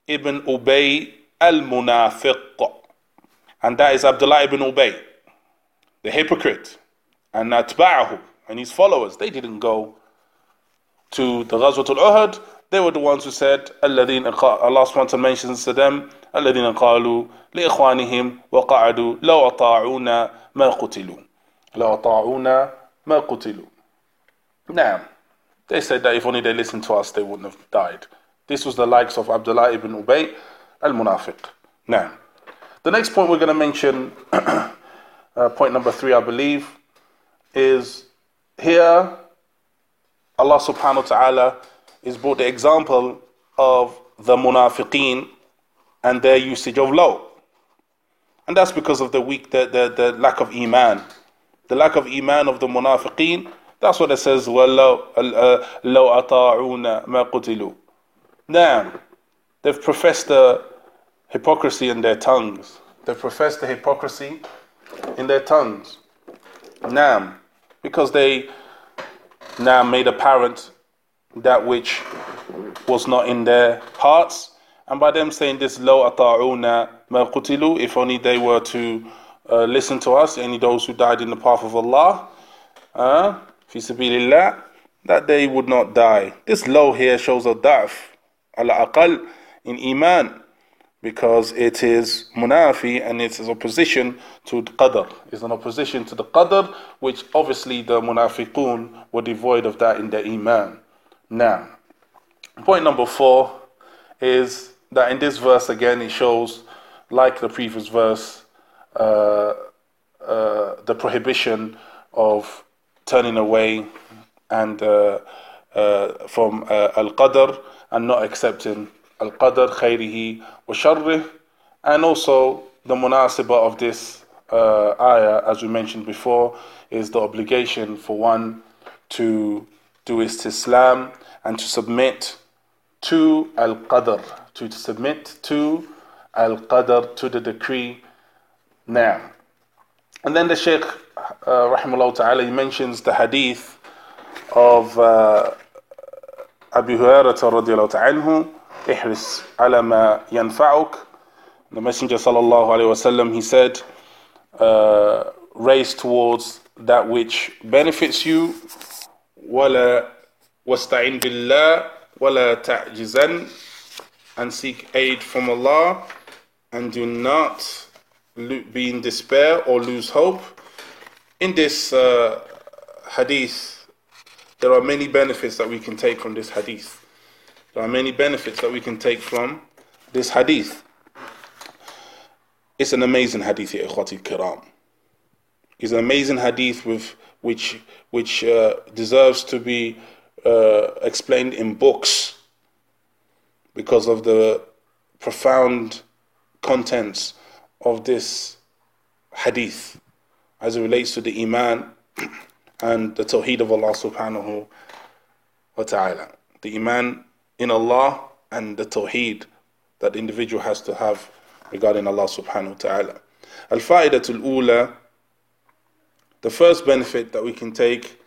[SPEAKER 1] ibn Ubay al-Munafiq. And that is Abdullah ibn Ubay the hypocrite, and Atba'ahu, and his followers, they didn't go to the Ghazwatul Uhud. They were the ones who said, الذين Allah subhanahu mentions to them, الذين قالوا لإخوانهم وقعدوا لو أطاعونا ما قتلوا لو أطاعونا ما قتلوا Now, they said that if only they listened to us, they wouldn't have died. This was the likes of Abdullah ibn Ubay al-Munafiq. Now, the next point we're going to mention uh, point number three, I believe, is here Allah subhanahu wa ta'ala is brought the example of the munafiqeen and their usage of law. And that's because of the weak, the, the, the lack of iman. The lack of iman of the munafiqeen, that's what it says, وَلَوْ أَطَاعُونَ مَا قُتِلُوا Now, they've professed the hypocrisy in their tongues. They've professed the hypocrisy in their tongues. Nam, because they now made apparent that which was not in their hearts. And by them saying this, lo ata'una ma qutilu, if only they were to uh, listen to us, any those who died in the path of Allah, uh, fi sabilillah, that they would not die. This low here shows a da'f, ala aqal, in iman because it is munafi and it is opposition to the qadr. It's an opposition to the qadr, which obviously the munafiqun were devoid of that in their iman. Now, point number four is that in this verse again it shows, like the previous verse, the prohibition of turning away and uh, uh from uh, al qadr and not accepting al-qadr khayrihi wa sharrih. And also the munasiba of this uh, ayah as we mentioned before is the obligation for one to do istislam and to submit to al-qadr to submit to al-qadr to the decree now, and then the Shaykh, uh, rahimahullah ta'ala, he mentions the hadith of uh, Abu Hurairah radiallahu ta'ala, ihris ala ma yanfa'uk. The Messenger sallallahu alayhi wasallam, he said, uh, race towards that which benefits you, wala wasta'in billah, wala ta'jizan, and seek aid from Allah, and do not be in despair or lose hope. In this uh, hadith, there are many benefits that we can take from this hadith. There are many benefits that we can take from this hadith. It's an amazing hadith, ikhwati kiram. It's an amazing hadith with which which uh, deserves to be uh, explained in books because of the profound contents of this hadith as it relates to the Iman and the Tawheed of Allah subhanahu wa ta'ala. The Iman in Allah and the Tawheed that the individual has to have regarding Allah subhanahu wa ta'ala. Al Fa'idatul Ula, the first benefit that we can take,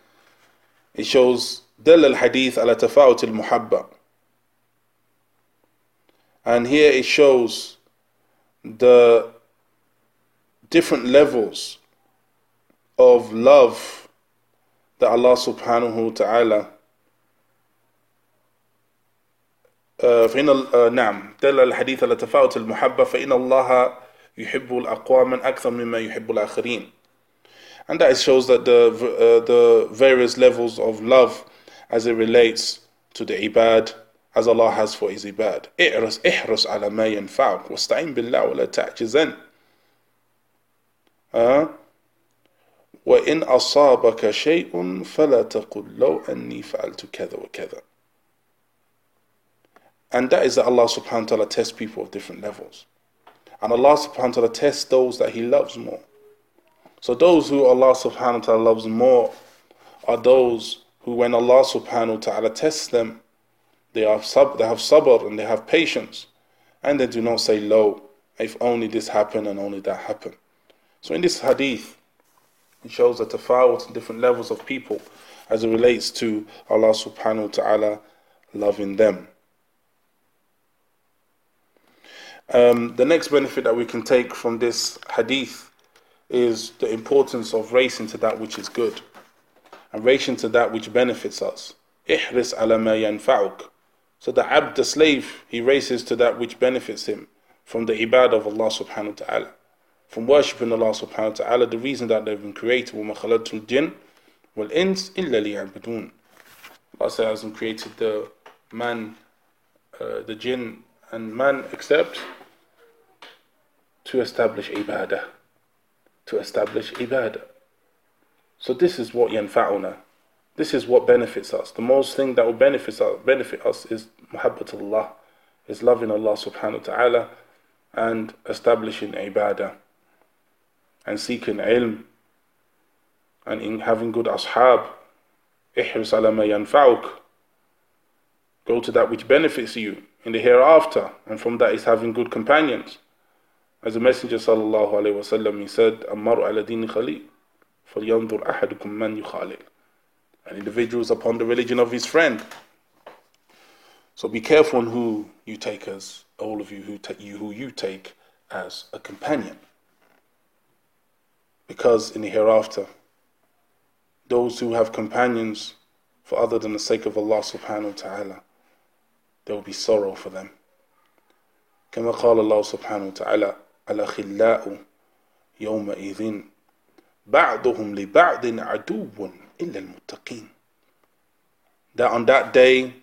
[SPEAKER 1] it shows Dal al Hadith ala Tafa'ut al Muhabba. And here it shows the different levels of love that Allah subhanahu wa ta'ala فإن نعم دل الحديث على تفاوت المحبة فإن الله يحب الأقوام أكثر مما يحب الآخرين and that shows that the uh, the various levels of love as it relates to the ibad as Allah has for his ibad احرص احرص على ما ينفعك واستعين بالله ولا تعجزن أه؟ وإن أصابك شيء فلا تقل لو أني فعلت كذا وكذا And that is that Allah subhanahu wa ta'ala tests people of different levels. And Allah subhanahu wa ta'ala tests those that He loves more. So those who Allah subhanahu wa ta'ala loves more are those who when Allah subhanahu wa ta'ala tests them, they have, sub, they have sabr and they have patience. And they do not say, Lo, if only this happened and only that happened. So in this hadith, it shows that tafawut different levels of people as it relates to Allah subhanahu wa ta'ala loving them. Um, the next benefit that we can take from this hadith is the importance of racing to that which is good and racing to that which benefits us. Ihris ala. So the abd, the slave, he races to that which benefits him from the ibad of Allah subhanahu wa ta'ala From worshipping Allah subhanahu wa ta'ala, the reason that they've been created, وَمَا خَلَقْتُ الْجِنَّ وَالْإِنسِ إِلَّا لِيَعْبُدُونَ Allah says, has created the man, uh, the jinn and man except to establish ibadah. To establish ibadah. So this is what yanfa'una. This is what benefits us. The most thing that will benefit us, benefit us is muhabbatullah, is loving Allah subhanahu wa ta'ala and establishing ibadah and seeking ilm and in having good ashab. Ihris yanfa'uk. Go to that which benefits you in the hereafter, and from that is having good companions. As the Messenger sallallahu alaihi wasallam he said, "Ammaru ala dini khalil, falyanzur ahadukum man yukhalil." An individual is upon the religion of his friend. So be careful on who you take as all of you who you who you take as a companion Because in the hereafter, those who have companions for other than the sake of Allah subhanahu wa ta'ala, there will be sorrow for them. كما قال الله سبحانه وتعالى الأخلاء يومئذ بعضهم لبعض عدو إلا المتقين That on that day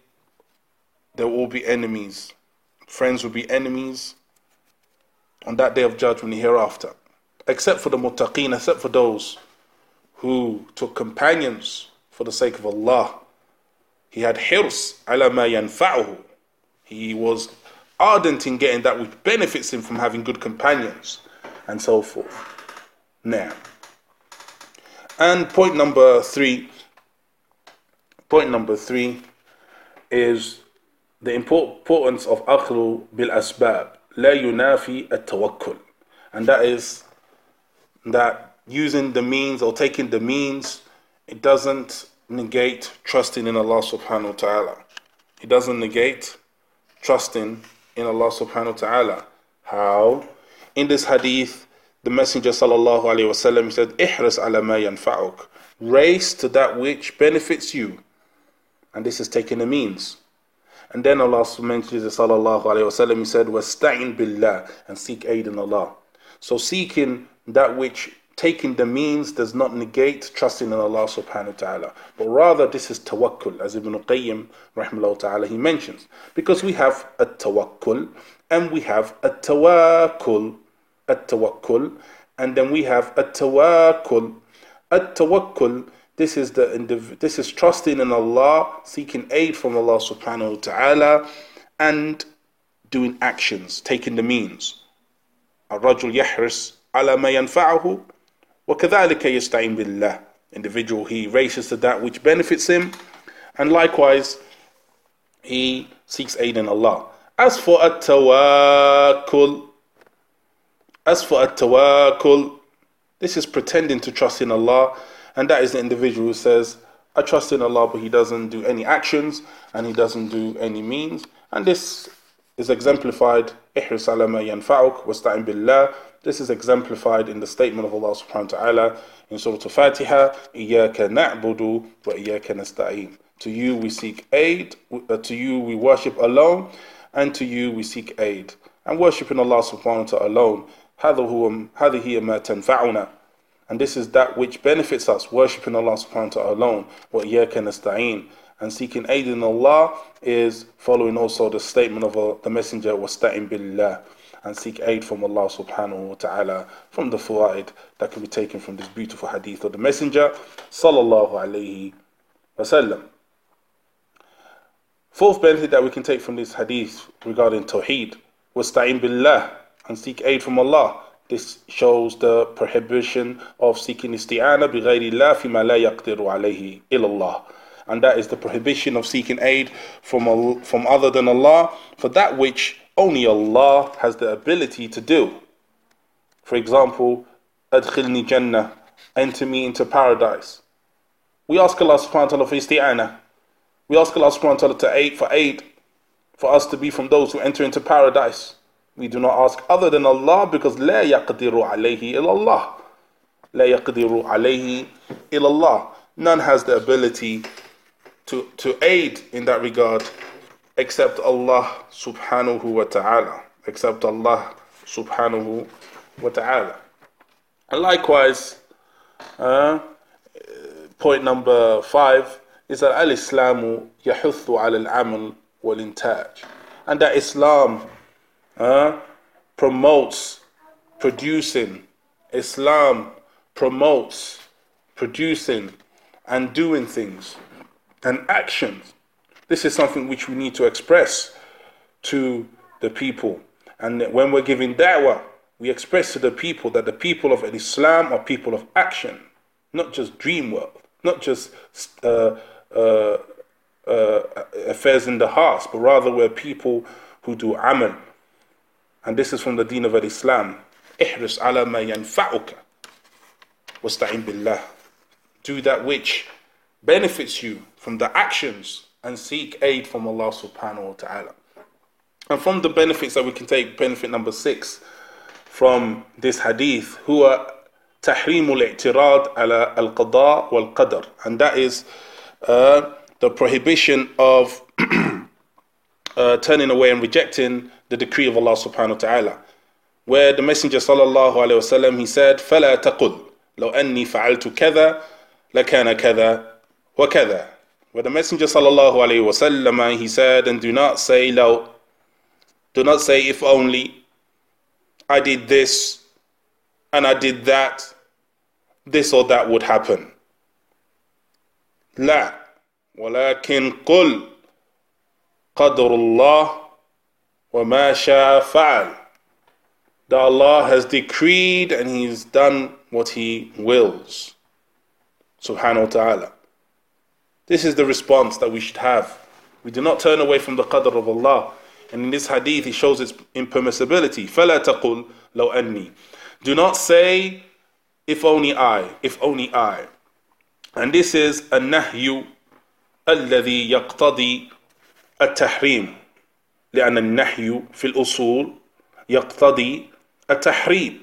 [SPEAKER 1] there will be enemies. Friends will be enemies on that day of judgment hereafter. Except for the muttaqeen, except for those who took companions for the sake of Allah. He had hirs ala ma yanfa'uhu. He was ardent in getting that which benefits him from having good companions and so forth. Now, and point number three, point number three is the importance of akhlu bil asbab, la yunafi at. And that is that using the means or taking the means, it doesn't negate trusting in Allah subhanahu wa ta'ala. It doesn't negate trusting in Allah subhanahu wa ta'ala. How? In this hadith, the Messenger sallallahu wasallam said, "Ihris ala ma yanfa'uk." Race to that which benefits you, and this is taking the means. And then Allah mentions the sallallahu alaihi wasallam. He said, "Wasta'in billah," and seek aid in Allah. So seeking that which taking the means does not negate trusting in Allah subhanahu wa ta'ala. But rather this is tawakkul, as Ibn Qayyim rahimahullah ta'ala he mentions. Because we have a tawakkul and we have a tawakkul, a tawakkul, and then we have a tawakkul. A tawakkul, this is the indiv- this is trusting in Allah, seeking aid from Allah subhanahu wa ta'ala, and doing actions, taking the means. A rajul yahris على ما ينفعه وكذلك يستعين بالله individual he races to that which benefits him and likewise he seeks aid in Allah as for at-tawakkul as for at-tawakkul this is pretending to trust in Allah and that is the individual who says I trust in Allah but he doesn't do any actions and he doesn't do any means and this is exemplified ihris ala ma yanfa'uk wasta'in billah this is exemplified in the statement of Allah subhanahu wa ta'ala in Surah Al-Fatiha, إِيَّاكَ نَعْبُدُ وَإِيَّاكَ نَسْتَعِينَ To you we seek aid, uh, to you we worship alone, and to you we seek aid. And worshipping Allah subhanahu wa ta'ala alone, هَذَهِ مَا تَنْفَعُنَا And this is that which benefits us, worshipping Allah subhanahu wa ta'ala alone, وَإِيَّاكَ نَسْتَعِينَ and seeking aid in Allah is following also the statement of uh, the Messenger, وَاسْتَعِنْ بِاللَّهِ and seek aid from Allah subhanahu wa ta'ala from the fawaid that can be taken from this beautiful hadith of the Messenger sallallahu alayhi wasallam. Fourth benefit that we can take from this hadith regarding Tawheed was ta'in billah and seek aid from Allah. This shows the prohibition of seeking isti'ana bighayri Allah fima la yaqdiru alayhi illallah. And that is the prohibition of seeking aid from, from other than Allah for that which only Allah has the ability to do. For example, Adkhilni Jannah, enter me into paradise. We ask Allah subhanahu wa ta'ala for isti'ana. We ask Allah subhanahu wa ta'ala to aid for aid, for us to be from those who enter into paradise. We do not ask other than Allah because لا يقدر عليه إلا الله. لا يقدر عليه إلا الله. None has the ability to, to aid in that regard except Allah subhanahu wa ta'ala. Except Allah subhanahu wa ta'ala. And likewise, uh, point number five is that al-Islamu yahuthu al-amal wal-intaj. And that Islam uh, promotes producing. Islam promotes producing and doing things and actions this is something which we need to express to the people. And when we're giving da'wah, we express to the people that the people of Islam are people of action, not just dream world, not just uh, uh, uh, affairs in the heart, but rather we're people who do amal. And this is from the deen of Islam. احرص على ما ينفعك واستعين بالله. Do that which benefits you from the actions and seek aid from Allah subhanahu wa ta'ala. And from the benefits that we can take, benefit number six from this hadith, هو تحريم الاعتراض على القضاء والقدر. And that is uh, the prohibition of uh, turning away and rejecting the decree of Allah subhanahu wa ta'ala. Where the Messenger sallallahu alayhi wasallam he said, فلا تقل لو أني فعلت كذا لكان كذا وكذا where the Messenger sallallahu alaihi wasallam he said, and do not say lo, do not say if only I did this and I did that, this or that would happen. لا ولكن قل قدر الله وما شاء فعل that Allah has decreed and He's done what He wills. Subhanahu wa ta'ala. This is the response that we should have. We do not turn away from the qadr of Allah. And in this hadith, he shows its impermissibility. فَلَا تَقُلْ لَوْ أَنِّي Do not say, if only I, if only I. And this is النهي الذي يقتضي التحريم لأن النهي في الأصول يقتضي التحريم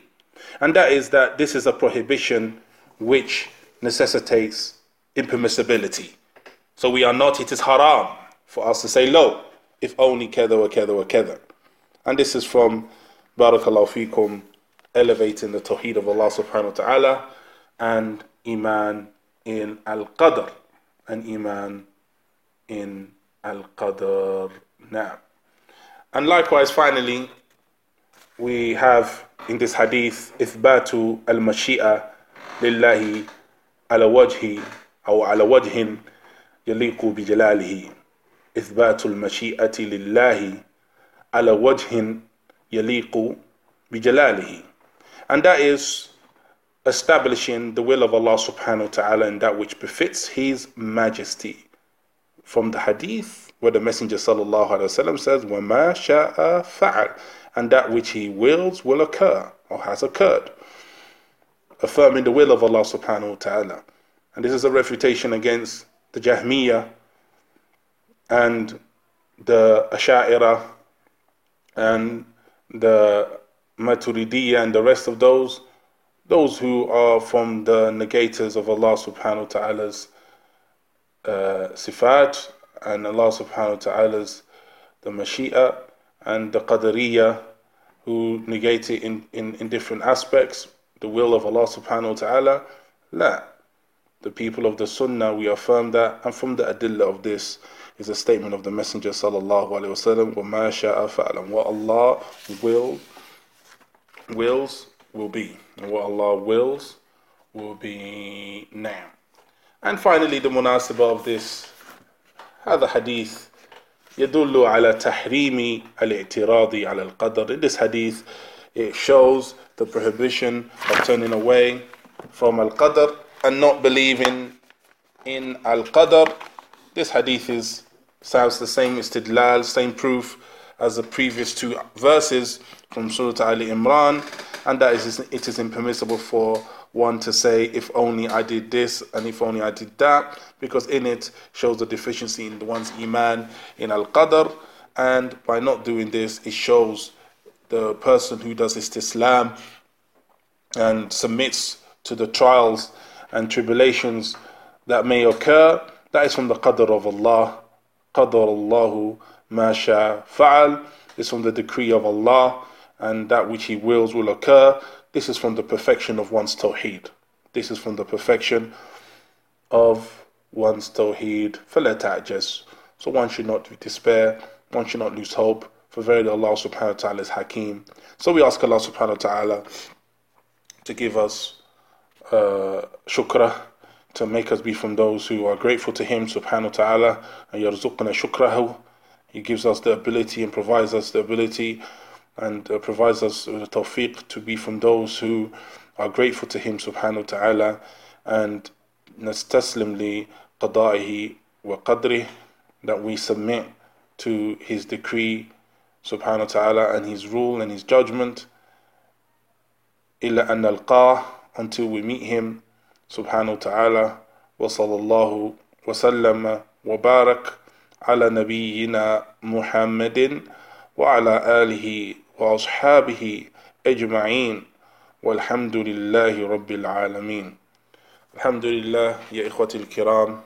[SPEAKER 1] and that is that this is a prohibition which necessitates impermissibility so we are not it is haram for us to say lo if only kada wa kada wa kada and this is from barakallahu fikum elevating the tawheed of Allah subhanahu wa ta'ala and iman in al-qadr and iman in al-qadr now and likewise finally we have in this hadith إثبات المشيئة لله على وجه أو على وجه يليق بجلاله إثبات المشيئة لله على وجه يليق بجلاله and that is establishing the will of Allah subhanahu wa ta'ala in that which befits His majesty. From the hadith where the Messenger sallallahu alaihi wasallam says, وَمَا شَاءَ فَعَلْ and that which He wills will occur or has occurred. Affirming the will of Allah subhanahu wa ta'ala. And this is a refutation against the Jahmiyyah and the Asha'ira and the Maturidiyya and the rest of those those who are from the negators of Allah subhanahu wa ta'ala's uh, sifat and Allah subhanahu wa ta'ala's the Mashi'a and the Qadariyya who negate it in, in, in different aspects, the will of Allah subhanahu wa ta'ala. La. The people of the Sunnah, we affirm that, and from the adillah of this is a statement of the Messenger sallallahu alayhi wasallam, وَمَا شَاءَ فَعْلًا What Allah will, wills will be. And what Allah wills will be now. And finally, the munasabah of this, هذا حديث يدل على تحريم الاعتراض على القدر. In this hadith, it shows the prohibition of turning away from al-qadr and not believing in al-qadr. This hadith is sounds the same istidlal, same proof as the previous two verses from Surah Ali Imran, and that is it is impermissible for one to say, if only I did this and if only I did that, because in it shows the deficiency in the one's iman in al qadr, and by not doing this, it shows the person who does istislam and submits to the trials and tribulations that may occur. That is from the qadr of Allah. Qadr Allahu ma sha fa'al is from the decree of Allah, and that which He wills will occur. This is from the perfection of one's tawheed. This is from the perfection of one's tawheed. فَلَا تَعْجَزْ So one should not despair, one should not lose hope, for verily Allah subhanahu wa ta'ala is Hakim. So we ask Allah subhanahu wa ta'ala to give us uh, shukra, to make us be from those who are grateful to Him subhanahu wa ta'ala, and yarzuqna shukrahu. He gives us the ability and provides us the ability and uh, provides us with the tawfiq to be from those who are grateful to Him subhanahu wa ta'ala and nastaslim li qada'ihi wa qadrih that we submit to His decree subhanahu wa ta'ala and His rule and His judgment illa an nalqah until we meet him سبحانه وتعالى وصلى الله وسلم وبارك على نبينا محمد وعلى آله وأصحابه أجمعين والحمد لله رب العالمين. الحمد لله يا إخوتي الكرام